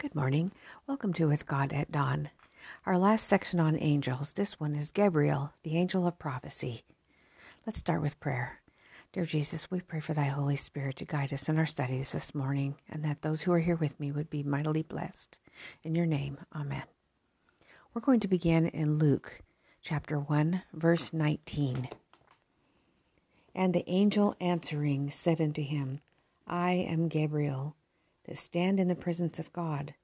Good morning. Welcome to With God at Dawn. Our last section on angels. This one is Gabriel, the angel of prophecy. Let's start with prayer. Dear Jesus, we pray for thy Holy Spirit to guide us in our studies this morning, and that those who are here with me would be mightily blessed. In your name, amen. We're going to begin in Luke chapter 1, verse 19. And the angel answering said unto him, I am Gabriel that stand in the presence of God,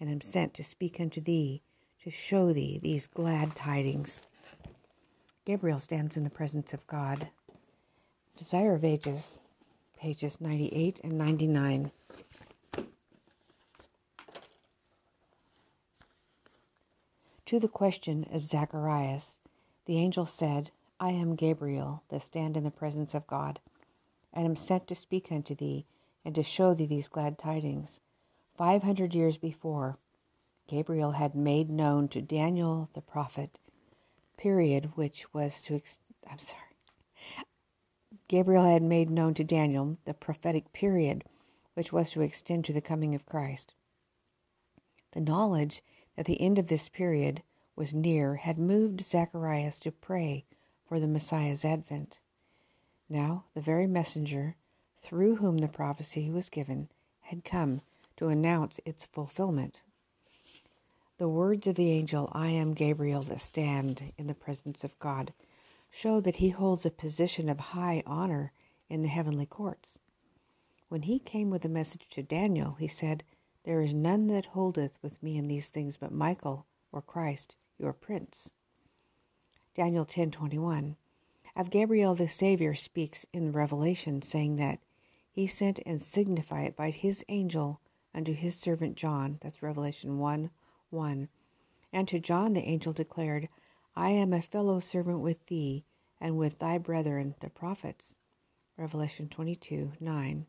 and am sent to speak unto thee, to show thee these glad tidings. Gabriel stands in the presence of God. Desire of Ages, pages 98 and 99. To the question of Zacharias, the angel said, I am Gabriel, that stand in the presence of God, and am sent to speak unto thee, and to show thee these glad tidings. Five hundred years before, Gabriel had made known to Daniel the prophet, period which was to, ex- I'm sorry, Gabriel had made known to Daniel the prophetic period which was to extend to the coming of Christ. The knowledge that the end of this period was near had moved Zacharias to pray for the Messiah's advent. Now the very messenger through whom the prophecy was given, had come to announce its fulfillment. The words of the angel, I am Gabriel, that stand in the presence of God, show that he holds a position of high honor in the heavenly courts. When he came with a message to Daniel, he said, There is none that holdeth with me in these things but Michael, or Christ, your prince. Daniel 10:21. Of Gabriel the Savior speaks in Revelation, saying that he sent and signified it by his angel unto his servant John. That's Revelation 1 1. And to John the angel declared, I am a fellow servant with thee and with thy brethren the prophets. Revelation 22 9.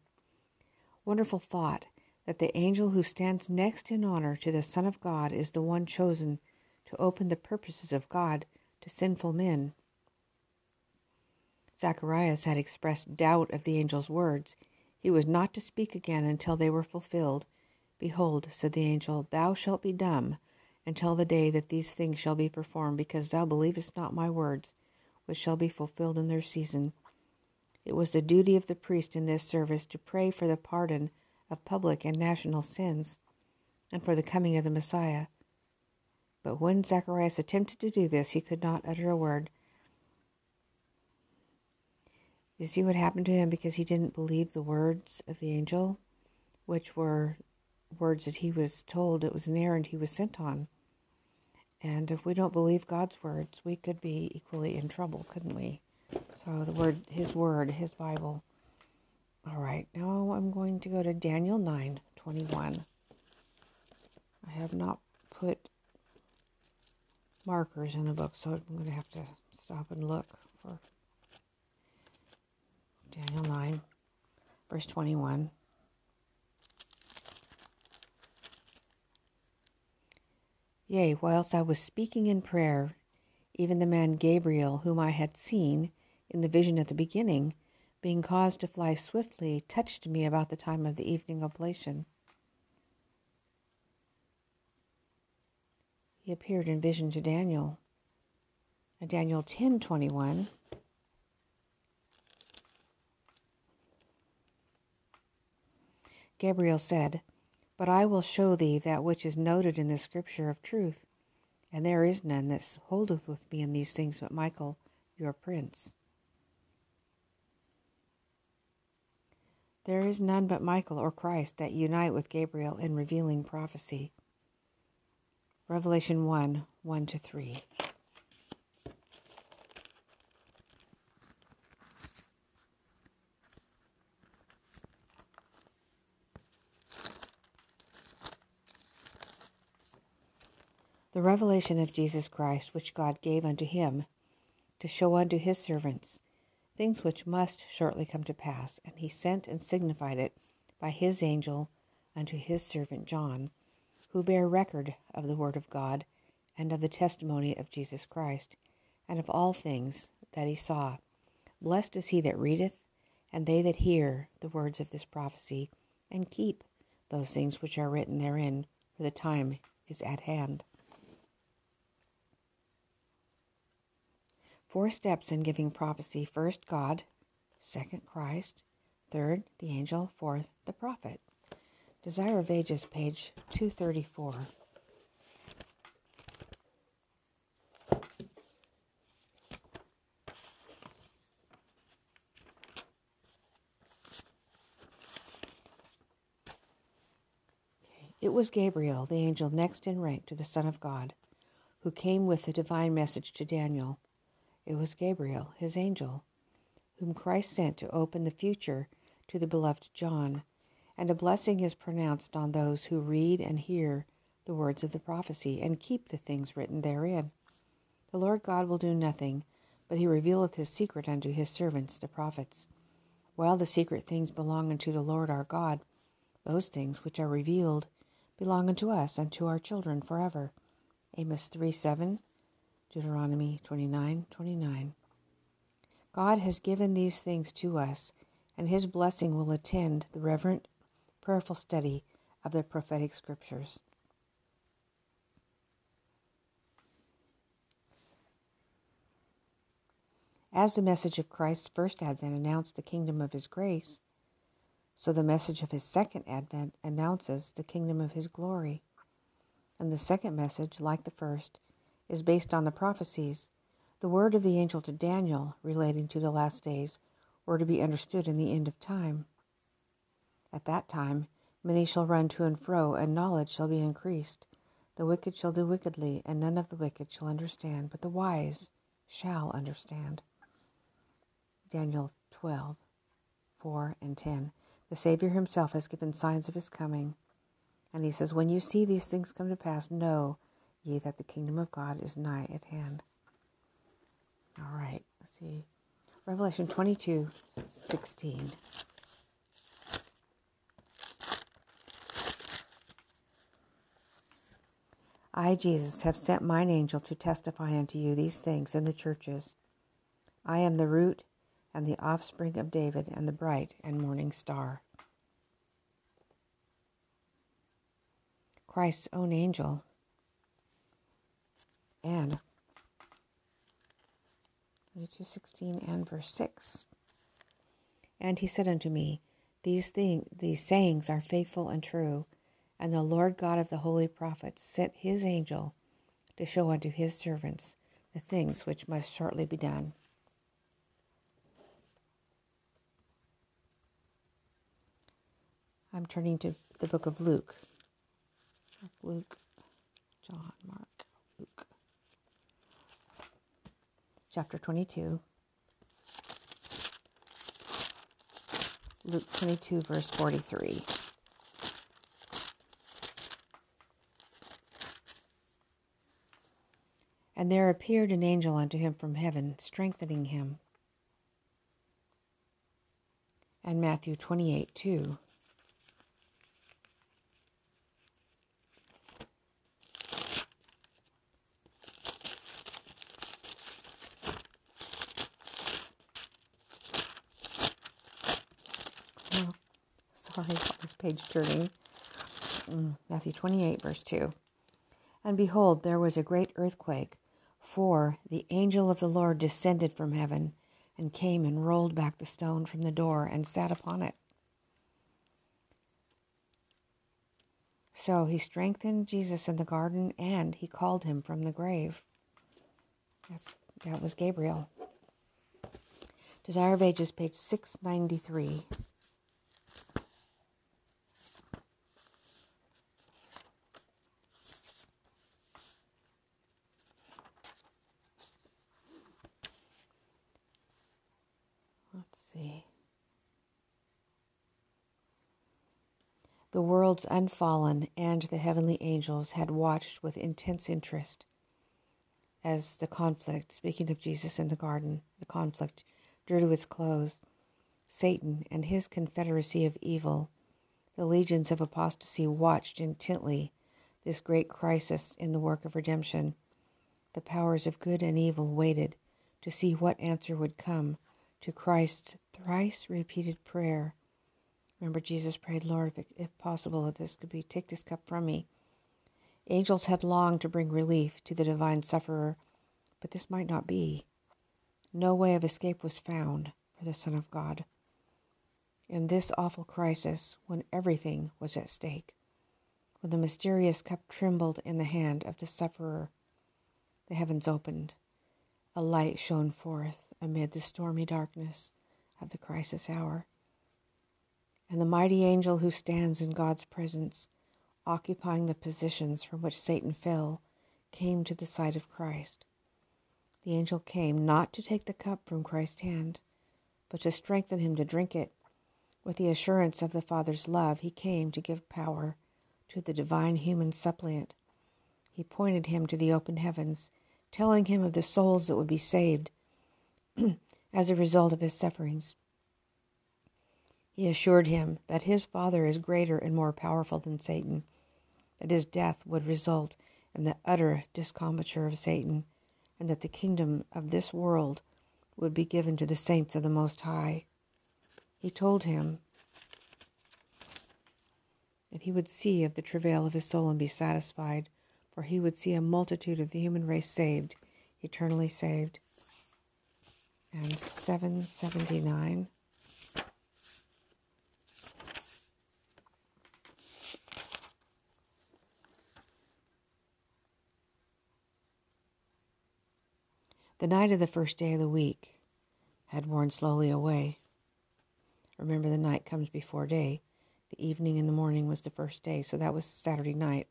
Wonderful thought that the angel who stands next in honor to the Son of God is the one chosen to open the purposes of God to sinful men. Zacharias had expressed doubt of the angel's words. He was not to speak again until they were fulfilled. Behold, said the angel, thou shalt be dumb until the day that these things shall be performed, because thou believest not my words, which shall be fulfilled in their season. It was the duty of the priest in this service to pray for the pardon of public and national sins, and for the coming of the Messiah. But when Zacharias attempted to do this, he could not utter a word. You see what happened to him because he didn't believe the words of the angel, which were words that he was told it was an errand he was sent on. And if we don't believe God's words, we could be equally in trouble, couldn't we? So the word, his word, his Bible. All right, now I'm going to go to Daniel 9 21. I have not put markers in the book, so I'm going to have to stop and look for Daniel 9, verse 21. Yea, whilst I was speaking in prayer, even the man Gabriel, whom I had seen in the vision at the beginning, being caused to fly swiftly, touched me about the time of the evening oblation. He appeared in vision to Daniel. In Daniel 10:21, Gabriel said, But I will show thee that which is noted in the scripture of truth, and there is none that holdeth with me in these things but Michael, your prince. There is none but Michael or Christ that unite with Gabriel in revealing prophecy. Revelation 1 1 to 3. The revelation of Jesus Christ, which God gave unto him, to show unto his servants things which must shortly come to pass. And he sent and signified it by his angel unto his servant John, who bare record of the word of God, and of the testimony of Jesus Christ, and of all things that he saw. Blessed is he that readeth, and they that hear the words of this prophecy, and keep those things which are written therein, for the time is at hand. Four steps in giving prophecy first, God, second, Christ, third, the angel, fourth, the prophet. Desire of Ages, page 234. It was Gabriel, the angel next in rank to the Son of God, who came with the divine message to Daniel. It was Gabriel, his angel, whom Christ sent to open the future to the beloved John, and a blessing is pronounced on those who read and hear the words of the prophecy and keep the things written therein. The Lord God will do nothing, but he revealeth his secret unto his servants the prophets. While the secret things belong unto the Lord our God, those things which are revealed belong unto us and to our children forever. Amos 3 7, Deuteronomy 29 29. God has given these things to us, and His blessing will attend the reverent, prayerful study of the prophetic scriptures. As the message of Christ's first advent announced the kingdom of His grace, so the message of his second advent announces the kingdom of his glory. And the second message, like the first, is based on the prophecies. The word of the angel to Daniel relating to the last days were to be understood in the end of time. At that time, many shall run to and fro, and knowledge shall be increased. The wicked shall do wickedly, and none of the wicked shall understand, but the wise shall understand. Daniel 12, 4 and 10. The Savior himself has given signs of his coming. And he says, When you see these things come to pass, know ye that the kingdom of God is nigh at hand. All right, let's see. Revelation 22 16. I, Jesus, have sent mine angel to testify unto you these things in the churches. I am the root and the offspring of David and the bright and morning star. Christ's own angel and 22:16 and verse 6 And he said unto me these things these sayings are faithful and true and the Lord God of the holy prophets sent his angel to show unto his servants the things which must shortly be done. I'm turning to the book of Luke. Luke, John, Mark, Luke. Chapter 22. Luke 22, verse 43. And there appeared an angel unto him from heaven, strengthening him. And Matthew 28, 2. sorry this page. Mm, Matthew 28, verse 2. And behold, there was a great earthquake, for the angel of the Lord descended from heaven and came and rolled back the stone from the door and sat upon it. So he strengthened Jesus in the garden and he called him from the grave. That's, that was Gabriel. Desire of Ages, page 693. see. The worlds unfallen and the heavenly angels had watched with intense interest as the conflict, speaking of Jesus in the garden, the conflict drew to its close. Satan and his confederacy of evil, the legions of apostasy watched intently this great crisis in the work of redemption. The powers of good and evil waited to see what answer would come to Christ's thrice repeated prayer. Remember, Jesus prayed, Lord, if, if possible, if this could be, take this cup from me. Angels had longed to bring relief to the divine sufferer, but this might not be. No way of escape was found for the Son of God. In this awful crisis, when everything was at stake, when the mysterious cup trembled in the hand of the sufferer, the heavens opened. A light shone forth amid the stormy darkness of the crisis hour. And the mighty angel who stands in God's presence, occupying the positions from which Satan fell, came to the side of Christ. The angel came not to take the cup from Christ's hand, but to strengthen him to drink it. With the assurance of the Father's love, he came to give power to the divine human suppliant. He pointed him to the open heavens, telling him of the souls that would be saved as a result of his sufferings. He assured him that his Father is greater and more powerful than Satan, that his death would result in the utter discomfiture of Satan, and that the kingdom of this world would be given to the saints of the Most High. He told him that he would see of the travail of his soul and be satisfied, for he would see a multitude of the human race saved, eternally saved. And 779. The night of the first day of the week had worn slowly away. Remember, the night comes before day. The evening and the morning was the first day, so that was Saturday night.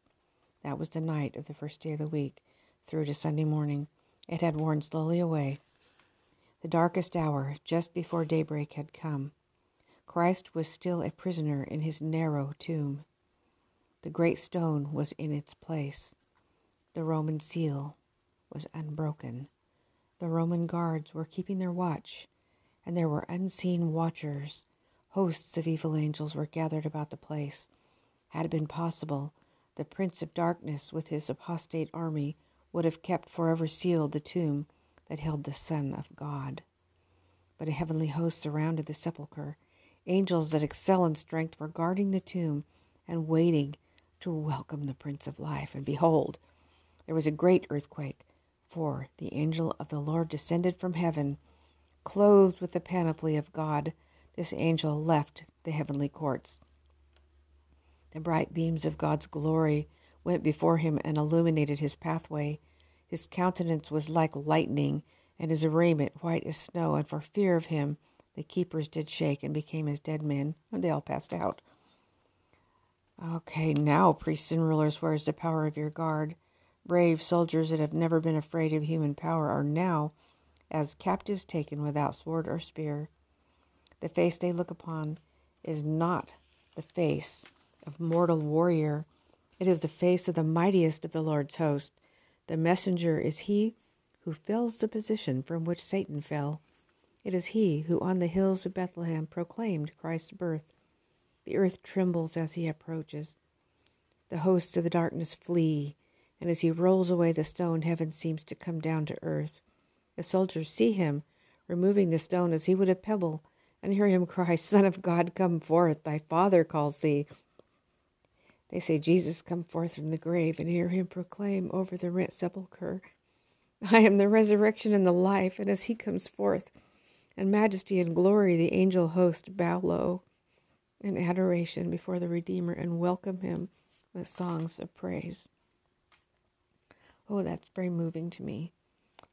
That was the night of the first day of the week, through to Sunday morning. It had worn slowly away. The darkest hour, just before daybreak, had come. Christ was still a prisoner in his narrow tomb. The great stone was in its place. The Roman seal was unbroken. The Roman guards were keeping their watch, and there were unseen watchers. Hosts of evil angels were gathered about the place. Had it been possible, the Prince of Darkness with his apostate army would have kept forever sealed the tomb that held the Son of God. But a heavenly host surrounded the sepulchre. Angels that excel in strength were guarding the tomb and waiting to welcome the Prince of Life. And behold, there was a great earthquake for the angel of the Lord descended from heaven, clothed with the panoply of God. This angel left the heavenly courts. The bright beams of God's glory went before him and illuminated his pathway. His countenance was like lightning, and his raiment white as snow, and for fear of him the keepers did shake and became as dead men, and they all passed out. Okay, now, priests and rulers, where is the power of your guard? Brave soldiers that have never been afraid of human power are now as captives taken without sword or spear. The face they look upon is not the face of mortal warrior, it is the face of the mightiest of the Lord's host. The messenger is he who fills the position from which Satan fell. It is he who on the hills of Bethlehem proclaimed Christ's birth. The earth trembles as he approaches. The hosts of the darkness flee and as he rolls away the stone, heaven seems to come down to earth. The soldiers see him removing the stone as he would a pebble, and hear him cry, Son of God, come forth, thy Father calls thee. They say, Jesus, come forth from the grave, and hear him proclaim over the rent sepulchre, I am the resurrection and the life, and as he comes forth, in majesty and glory, the angel host bow low in adoration before the Redeemer and welcome him with songs of praise. Oh, that's very moving to me.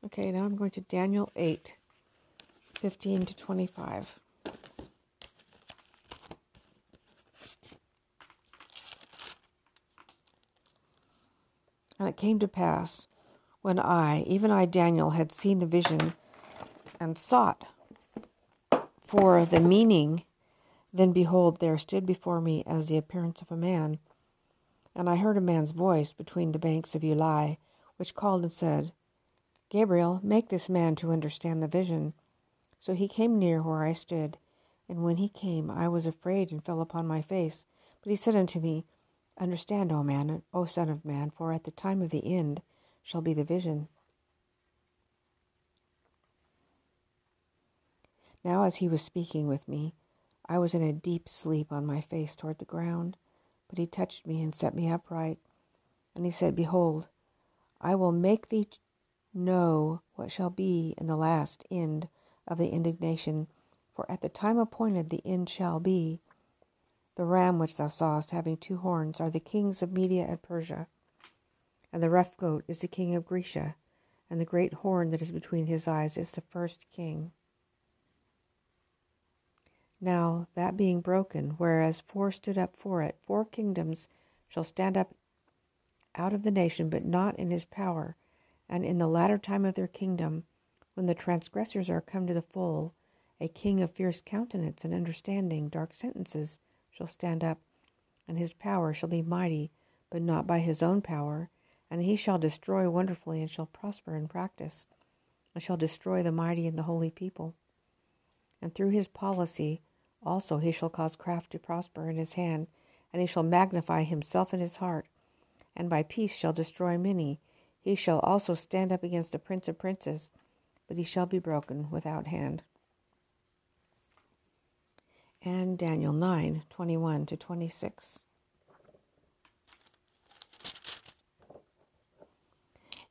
Okay, now I'm going to Daniel 8, 15 to 25. And it came to pass, when I, even I, Daniel, had seen the vision and sought for the meaning, then behold, there stood before me as the appearance of a man. And I heard a man's voice between the banks of Ulai which called and said, Gabriel, make this man to understand the vision. So he came near where I stood, and when he came, I was afraid and fell upon my face. But he said unto me, Understand, O man, O son of man, for at the time of the end shall be the vision. Now, as he was speaking with me, I was in a deep sleep on my face toward the ground, but he touched me and set me upright. And he said, Behold, I will make thee know what shall be in the last end of the indignation, for at the time appointed the end shall be. The ram which thou sawest having two horns are the kings of Media and Persia, and the rough goat is the king of Grecia, and the great horn that is between his eyes is the first king. Now, that being broken, whereas four stood up for it, four kingdoms shall stand up out of the nation, but not in his power. And in the latter time of their kingdom, when the transgressors are come to the full, a king of fierce countenance and understanding dark sentences shall stand up, and his power shall be mighty, but not by his own power, and he shall destroy wonderfully, and shall prosper in practice, and shall destroy the mighty and the holy people. And through his policy also he shall cause craft to prosper in his hand, and he shall magnify himself in his heart, and by peace shall destroy many. He shall also stand up against the prince of princes, but he shall be broken without hand. And Daniel 9 21 to 26.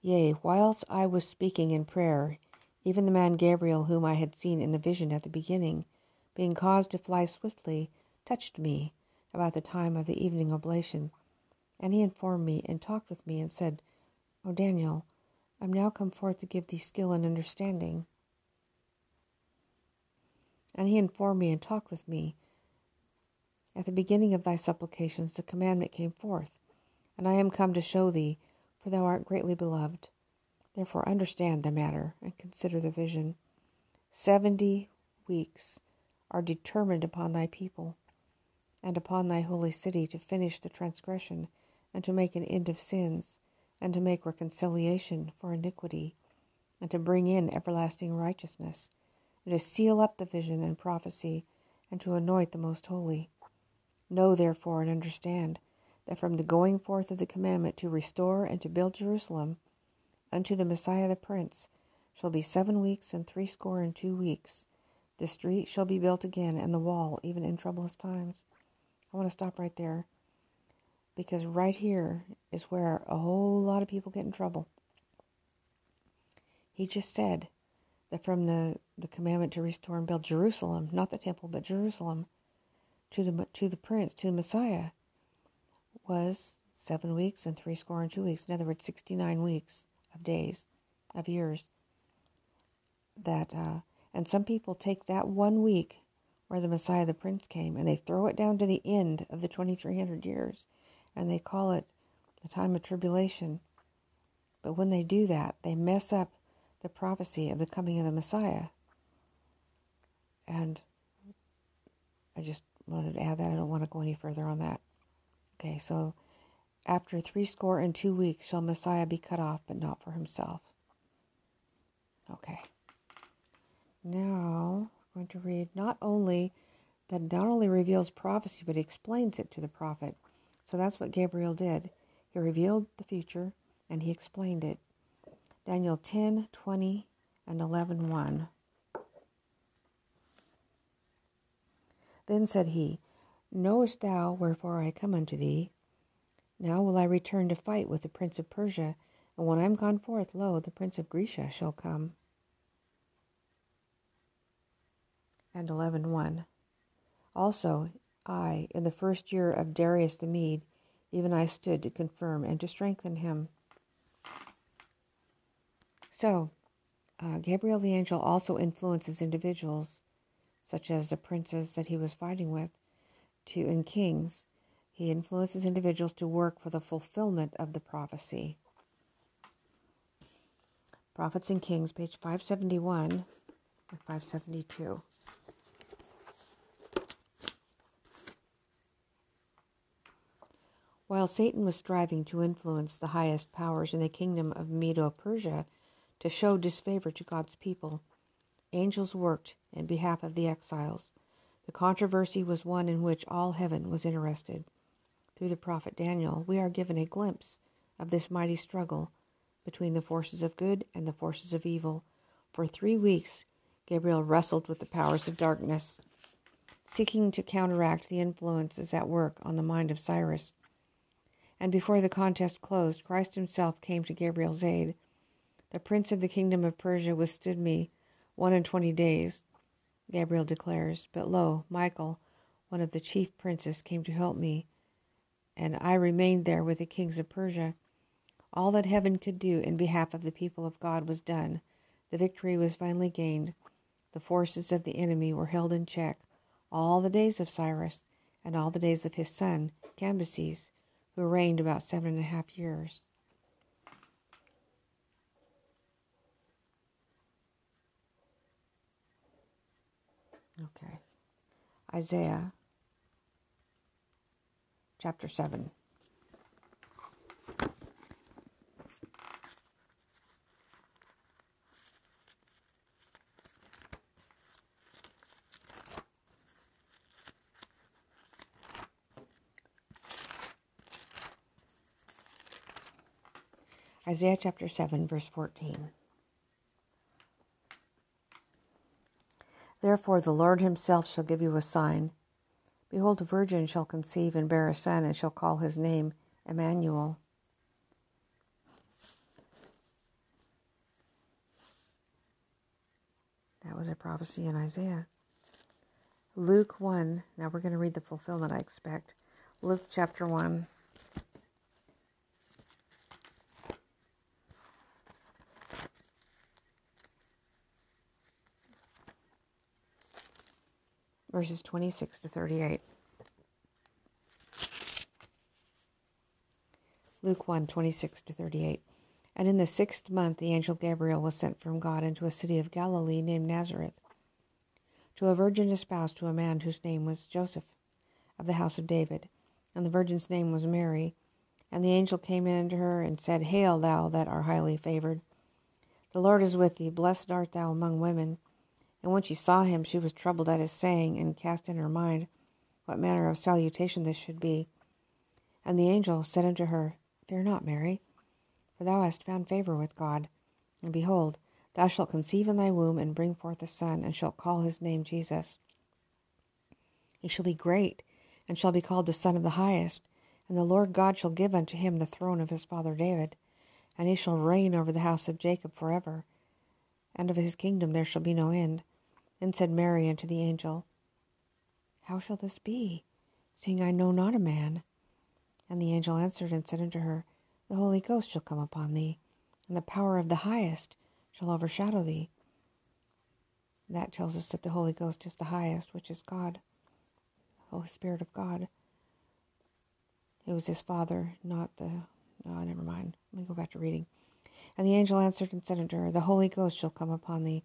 Yea, whilst I was speaking in prayer, even the man Gabriel, whom I had seen in the vision at the beginning, being caused to fly swiftly, touched me about the time of the evening oblation. And he informed me and talked with me and said, O Daniel, I am now come forth to give thee skill and understanding. And he informed me and talked with me. At the beginning of thy supplications the commandment came forth, and I am come to show thee, for thou art greatly beloved. Therefore understand the matter and consider the vision. Seventy weeks are determined upon thy people and upon thy holy city to finish the transgression and to make an end of sins and to make reconciliation for iniquity and to bring in everlasting righteousness and to seal up the vision and prophecy and to anoint the most holy. Know therefore and understand that from the going forth of the commandment to restore and to build Jerusalem unto the Messiah the Prince shall be seven weeks and threescore and two weeks the street shall be built again, and the wall, even in troublous times. I want to stop right there because right here is where a whole lot of people get in trouble. He just said that from the, the commandment to restore and build Jerusalem, not the temple, but Jerusalem, to the to the prince, to the Messiah, was seven weeks and three score and two weeks. In other words, sixty nine weeks of days, of years. That uh, and some people take that one week where the Messiah, the Prince, came and they throw it down to the end of the 2300 years and they call it the time of tribulation. But when they do that, they mess up the prophecy of the coming of the Messiah. And I just wanted to add that. I don't want to go any further on that. Okay, so after three score and two weeks shall Messiah be cut off, but not for himself. Okay. Now, we're going to read not only that not only reveals prophecy, but explains it to the prophet. So that's what Gabriel did. He revealed the future and he explained it. Daniel 10, 20, and 11, 1. Then said he, Knowest thou wherefore I come unto thee? Now will I return to fight with the prince of Persia, and when I am gone forth, lo, the prince of Grecia shall come. and 11.1. Also, I, in the first year of Darius the Mede, even I stood to confirm and to strengthen him. So, uh, Gabriel the angel also influences individuals, such as the princes that he was fighting with, to in kings. He influences individuals to work for the fulfillment of the prophecy. Prophets and Kings, page 571 and 572. While Satan was striving to influence the highest powers in the kingdom of Medo Persia to show disfavor to God's people, angels worked in behalf of the exiles. The controversy was one in which all heaven was interested. Through the prophet Daniel, we are given a glimpse of this mighty struggle between the forces of good and the forces of evil. For three weeks, Gabriel wrestled with the powers of darkness, seeking to counteract the influences at work on the mind of Cyrus And before the contest closed, Christ himself came to Gabriel's aid. The prince of the kingdom of Persia withstood me one and twenty days, Gabriel declares. But lo, Michael, one of the chief princes, came to help me, and I remained there with the kings of Persia. All that heaven could do in behalf of the people of God was done. The victory was finally gained. The forces of the enemy were held in check all the days of Cyrus and all the days of his son, Cambyses, who reigned about seven and a half years. Okay. Isaiah chapter 7. Isaiah chapter 7, verse 14. Therefore, the Lord himself shall give you a sign. Behold, a virgin shall conceive and bear a son, and shall call his name Emmanuel. That was a prophecy in Isaiah. Luke 1. Now we're going to read the fulfillment, I expect. Luke chapter 1. Verses 26 to 38. Luke 1 26 to 38. And in the sixth month, the angel Gabriel was sent from God into a city of Galilee named Nazareth to a virgin espoused to a man whose name was Joseph of the house of David. And the virgin's name was Mary. And the angel came in unto her and said, Hail, thou that art highly favored. The Lord is with thee. Blessed art thou among women. And when she saw him, she was troubled at his saying, and cast in her mind what manner of salutation this should be. And the angel said unto her, Fear not, Mary, for thou hast found favor with God. And behold, thou shalt conceive in thy womb, and bring forth a son, and shalt call his name Jesus. He shall be great, and shall be called the Son of the Highest. And the Lord God shall give unto him the throne of his father David, and he shall reign over the house of Jacob for ever, and of his kingdom there shall be no end. Then said Mary unto the angel, How shall this be, seeing I know not a man? And the angel answered and said unto her, The Holy Ghost shall come upon thee, and the power of the highest shall overshadow thee. That tells us that the Holy Ghost is the highest, which is God, the Holy Spirit of God. It was his Father, not the. Oh, never mind. Let me go back to reading. And the angel answered and said unto her, The Holy Ghost shall come upon thee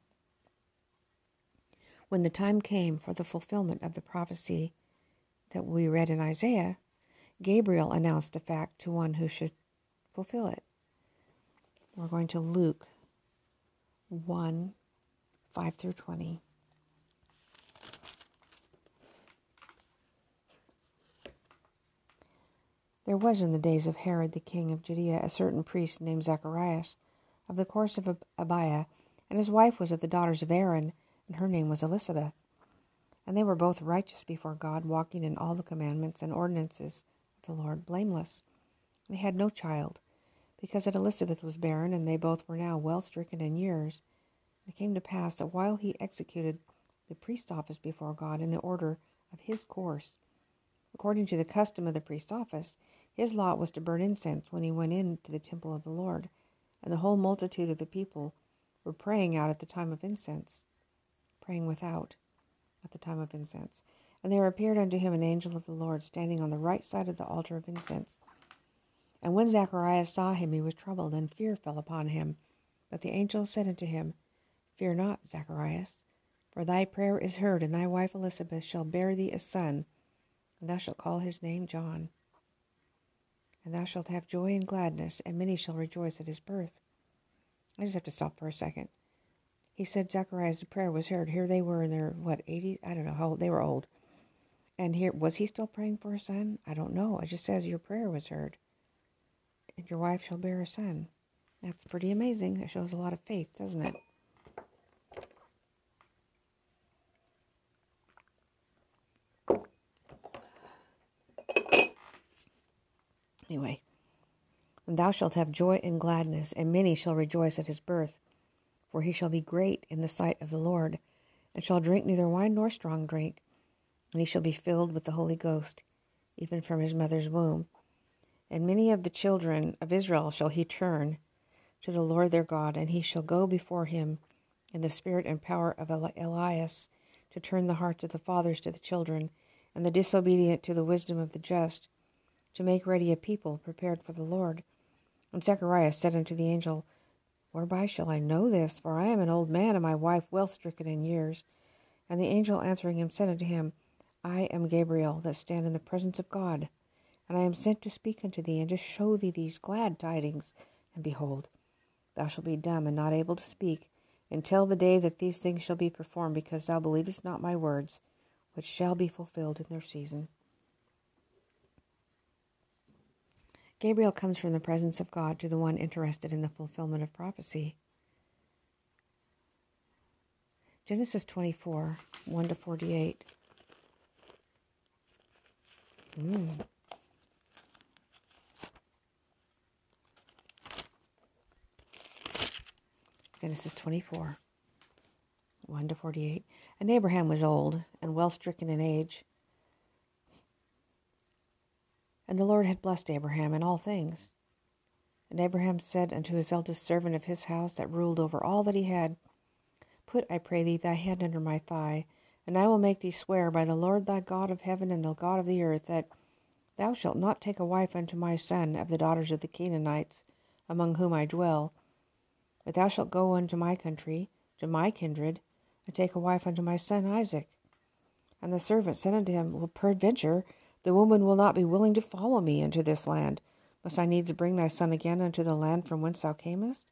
When the time came for the fulfillment of the prophecy that we read in Isaiah, Gabriel announced the fact to one who should fulfill it. We're going to Luke 1 5 through 20. There was in the days of Herod the king of Judea a certain priest named Zacharias of the course of Abiah, and his wife was of the daughters of Aaron and her name was Elizabeth. And they were both righteous before God, walking in all the commandments and ordinances of the Lord, blameless. They had no child, because that Elizabeth was barren, and they both were now well stricken in years. It came to pass that while he executed the priest's office before God in the order of his course, according to the custom of the priest's office, his lot was to burn incense when he went into the temple of the Lord, and the whole multitude of the people were praying out at the time of incense praying without at the time of incense. And there appeared unto him an angel of the Lord standing on the right side of the altar of incense. And when Zacharias saw him, he was troubled, and fear fell upon him. But the angel said unto him, Fear not, Zacharias, for thy prayer is heard, and thy wife Elizabeth shall bear thee a son, and thou shalt call his name John. And thou shalt have joy and gladness, and many shall rejoice at his birth. I just have to stop for a second. He said Zacharias' prayer was heard. Here they were in their, what, 80s? I don't know how old. They were old. And here, was he still praying for a son? I don't know. It just says your prayer was heard. And your wife shall bear a son. That's pretty amazing. It shows a lot of faith, doesn't it? Anyway, and thou shalt have joy and gladness, and many shall rejoice at his birth. For he shall be great in the sight of the Lord, and shall drink neither wine nor strong drink, and he shall be filled with the Holy Ghost, even from his mother's womb. And many of the children of Israel shall he turn to the Lord their God, and he shall go before him in the spirit and power of Elias, to turn the hearts of the fathers to the children, and the disobedient to the wisdom of the just, to make ready a people prepared for the Lord. And Zechariah said unto the angel, Whereby shall I know this? For I am an old man, and my wife well stricken in years. And the angel answering him said unto him, I am Gabriel, that stand in the presence of God, and I am sent to speak unto thee, and to show thee these glad tidings. And behold, thou shalt be dumb and not able to speak, until the day that these things shall be performed, because thou believest not my words, which shall be fulfilled in their season. Gabriel comes from the presence of God to the one interested in the fulfillment of prophecy. Genesis 24, 1 to 48. Mm. Genesis 24, 1 to 48. And Abraham was old and well stricken in age and the Lord had blessed Abraham in all things. And Abraham said unto his eldest servant of his house that ruled over all that he had, Put, I pray thee, thy hand under my thigh, and I will make thee swear by the Lord thy God of heaven and the God of the earth that thou shalt not take a wife unto my son of the daughters of the Canaanites, among whom I dwell, but thou shalt go unto my country, to my kindred, and take a wife unto my son Isaac. And the servant said unto him, Well, peradventure, the woman will not be willing to follow me into this land. Must I needs bring thy son again unto the land from whence thou camest?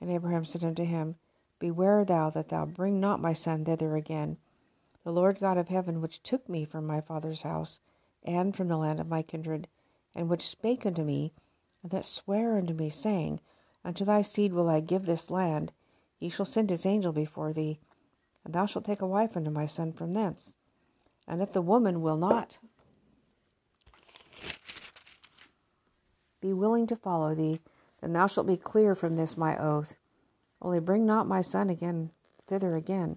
And Abraham said unto him, Beware thou that thou bring not my son thither again. The Lord God of heaven, which took me from my father's house, and from the land of my kindred, and which spake unto me, and that sware unto me, saying, Unto thy seed will I give this land, he shall send his angel before thee, and thou shalt take a wife unto my son from thence. And if the woman will not be willing to follow thee, then thou shalt be clear from this my oath. Only bring not my son again thither again.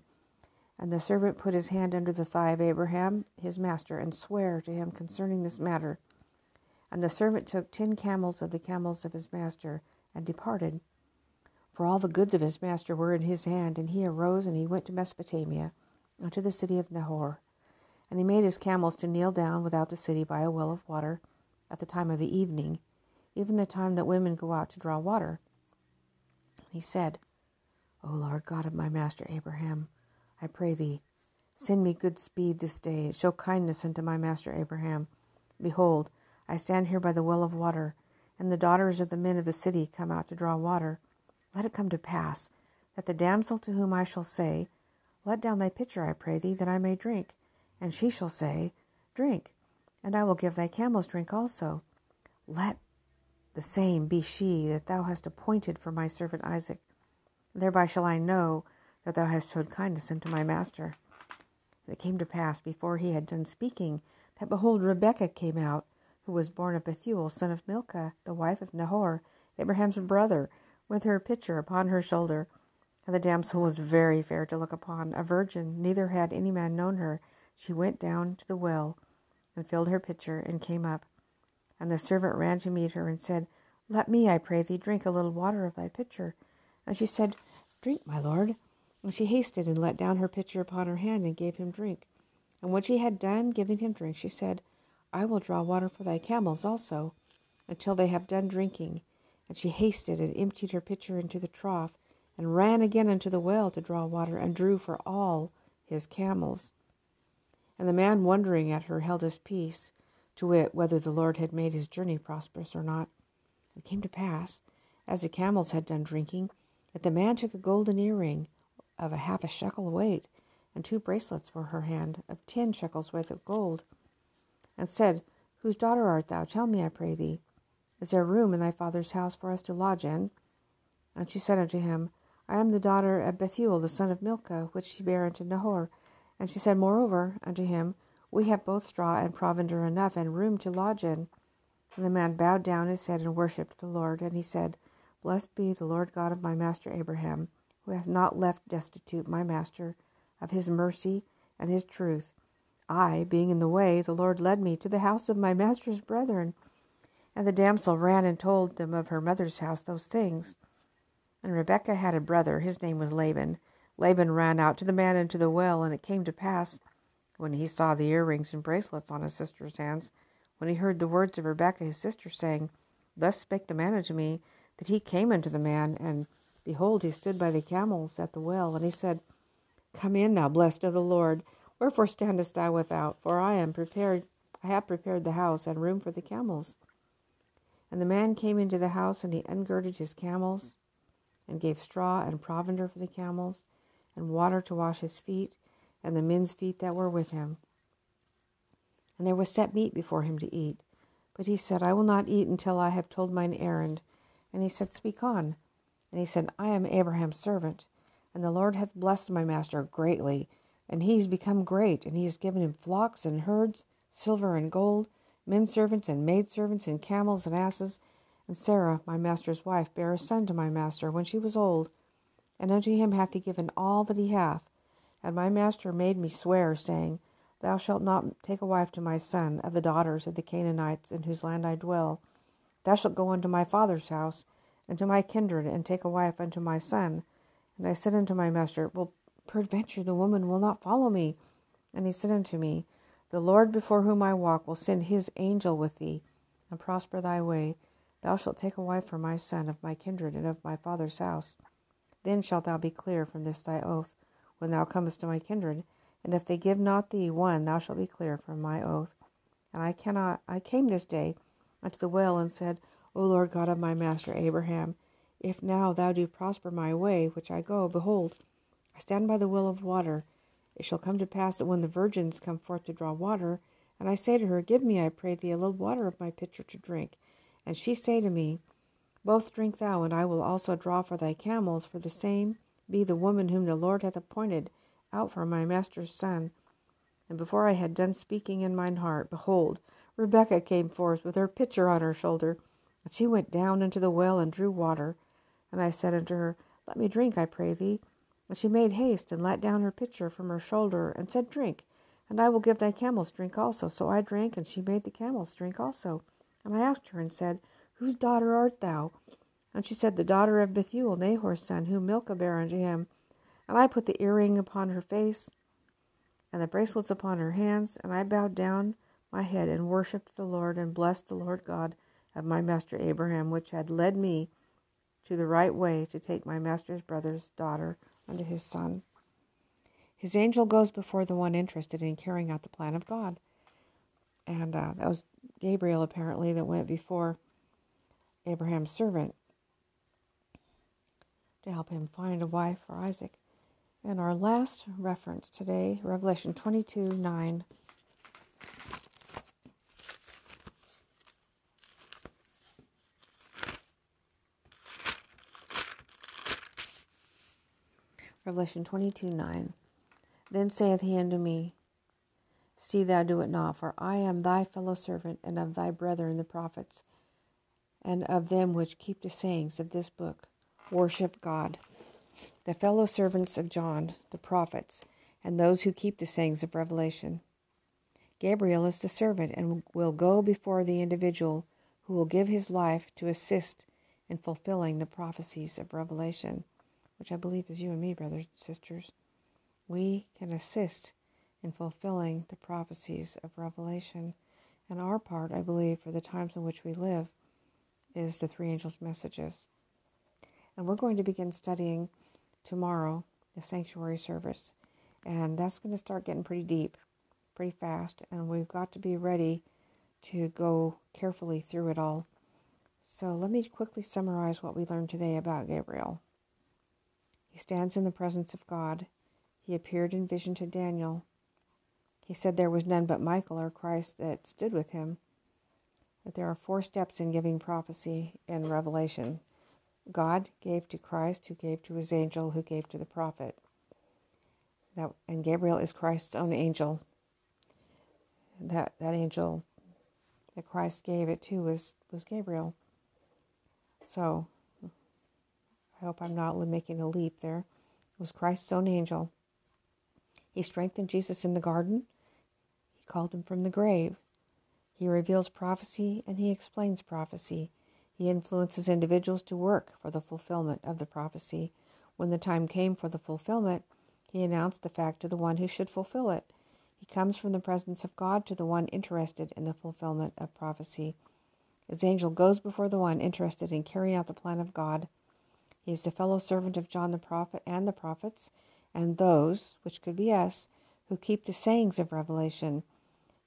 And the servant put his hand under the thigh of Abraham his master, and sware to him concerning this matter. And the servant took ten camels of the camels of his master, and departed. For all the goods of his master were in his hand, and he arose and he went to Mesopotamia, unto the city of Nahor. And he made his camels to kneel down without the city by a well of water at the time of the evening, even the time that women go out to draw water. He said, O Lord God of my master Abraham, I pray thee, send me good speed this day, show kindness unto my master Abraham. Behold, I stand here by the well of water, and the daughters of the men of the city come out to draw water. Let it come to pass that the damsel to whom I shall say, Let down thy pitcher, I pray thee, that I may drink, and she shall say, Drink, and I will give thy camels drink also. Let the same be she that thou hast appointed for my servant Isaac. Thereby shall I know that thou hast showed kindness unto my master. And it came to pass, before he had done speaking, that behold, Rebekah came out, who was born of Bethuel, son of Milcah, the wife of Nahor, Abraham's brother, with her pitcher upon her shoulder. And the damsel was very fair to look upon, a virgin, neither had any man known her. She went down to the well and filled her pitcher and came up. And the servant ran to meet her and said, Let me, I pray thee, drink a little water of thy pitcher. And she said, Drink, my lord. And she hasted and let down her pitcher upon her hand and gave him drink. And when she had done giving him drink, she said, I will draw water for thy camels also, until they have done drinking. And she hasted and emptied her pitcher into the trough, and ran again unto the well to draw water, and drew for all his camels. And the man wondering at her held his peace, to wit, whether the Lord had made his journey prosperous or not. It came to pass, as the camels had done drinking, that the man took a golden earring of a half a shekel weight, and two bracelets for her hand of ten shekels worth of gold, and said, Whose daughter art thou? Tell me, I pray thee. Is there room in thy father's house for us to lodge in? And she said unto him, I am the daughter of Bethuel, the son of Milcah, which she bare unto Nahor. And she said moreover unto him, We have both straw and provender enough, and room to lodge in. And the man bowed down his head and worshipped the Lord. And he said, Blessed be the Lord God of my master Abraham, who hath not left destitute my master of his mercy and his truth. I, being in the way, the Lord led me to the house of my master's brethren. And the damsel ran and told them of her mother's house those things. And Rebekah had a brother, his name was Laban. Laban ran out to the man into the well, and it came to pass, when he saw the earrings and bracelets on his sister's hands, when he heard the words of Rebekah his sister, saying, Thus spake the man unto me, that he came unto the man, and behold, he stood by the camels at the well, and he said, Come in, thou blessed of the Lord. Wherefore standest thou without? For I am prepared, I have prepared the house and room for the camels. And the man came into the house, and he ungirded his camels, and gave straw and provender for the camels, and water to wash his feet, and the men's feet that were with him. And there was set meat before him to eat. But he said, I will not eat until I have told mine errand. And he said, Speak on. And he said, I am Abraham's servant, and the Lord hath blessed my master greatly, and he is become great, and he has given him flocks and herds, silver and gold, men servants and maid servants, and camels and asses. And Sarah, my master's wife, bare a son to my master when she was old, and unto him hath he given all that he hath. And my master made me swear, saying, Thou shalt not take a wife to my son of the daughters of the Canaanites in whose land I dwell. Thou shalt go unto my father's house, and to my kindred, and take a wife unto my son. And I said unto my master, Well, peradventure the woman will not follow me. And he said unto me, The Lord before whom I walk will send his angel with thee, and prosper thy way. Thou shalt take a wife for my son of my kindred and of my father's house. Then shalt thou be clear from this thy oath, when thou comest to my kindred. And if they give not thee one, thou shalt be clear from my oath. And I cannot. I came this day unto the well and said, O Lord God of my master Abraham, if now thou do prosper my way which I go, behold, I stand by the well of water. It shall come to pass that when the virgins come forth to draw water, and I say to her, Give me, I pray thee, a little water of my pitcher to drink. And she say to me, Both drink thou, and I will also draw for thy camels, for the same be the woman whom the Lord hath appointed out for my master's son. And before I had done speaking in mine heart, behold, Rebekah came forth with her pitcher on her shoulder. And she went down into the well and drew water. And I said unto her, Let me drink, I pray thee. And she made haste and let down her pitcher from her shoulder, and said, Drink, and I will give thy camels drink also. So I drank, and she made the camels drink also. And I asked her, and said, Whose daughter art thou? And she said, The daughter of Bethuel, Nahor's son, whom Milcah bare unto him. And I put the earring upon her face, and the bracelets upon her hands, and I bowed down my head and worshipped the Lord, and blessed the Lord God of my master Abraham, which had led me to the right way to take my master's brother's daughter unto his son. His angel goes before the one interested in carrying out the plan of God. And uh, that was Gabriel, apparently, that went before Abraham's servant to help him find a wife for Isaac. And our last reference today, Revelation 22 9. Revelation 22 9. Then saith he unto me, See thou do it not, for I am thy fellow servant, and of thy brethren the prophets, and of them which keep the sayings of this book. Worship God. The fellow servants of John, the prophets, and those who keep the sayings of Revelation. Gabriel is the servant and will go before the individual who will give his life to assist in fulfilling the prophecies of Revelation which I believe is you and me, brothers and sisters, we can assist in fulfilling the prophecies of Revelation. And our part, I believe, for the times in which we live, is the three angels' messages. And we're going to begin studying tomorrow the sanctuary service. And that's going to start getting pretty deep, pretty fast. And we've got to be ready to go carefully through it all. So let me quickly summarize what we learned today about Gabriel. He stands in the presence of God. He appeared in vision to Daniel. He said there was none but Michael or Christ that stood with him. That there are four steps in giving prophecy and Revelation. God gave to Christ, who gave to his angel, who gave to the prophet. That, and Gabriel is Christ's own angel. That that angel that Christ gave it to was, was Gabriel. So I hope I'm not making a leap there. It was Christ's own angel. He strengthened Jesus in the garden. He called him from the grave. He reveals prophecy and he explains prophecy. He influences individuals to work for the fulfillment of the prophecy. When the time came for the fulfillment, he announced the fact to the one who should fulfill it. He comes from the presence of God to the one interested in the fulfillment of prophecy. His angel goes before the one interested in carrying out the plan of God. He is the fellow servant of John the prophet and the prophets, and those, which could be us, who keep the sayings of Revelation.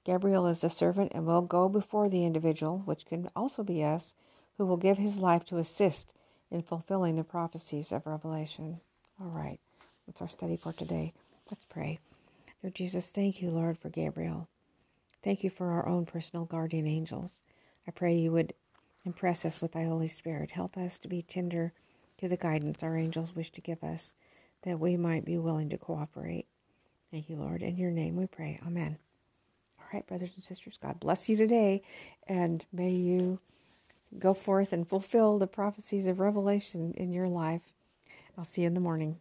Gabriel is the servant and will go before the individual, which can also be us, who will give his life to assist in fulfilling the prophecies of Revelation. All right, that's our study for today. Let's pray. Lord Jesus, thank you, Lord, for Gabriel. Thank you for our own personal guardian angels. I pray you would impress us with thy Holy Spirit. Help us to be tender to the guidance our angels wish to give us, that we might be willing to cooperate. Thank you, Lord. In your name we pray. Amen. Right, brothers and sisters, God bless you today, and may you go forth and fulfill the prophecies of Revelation in your life. I'll see you in the morning.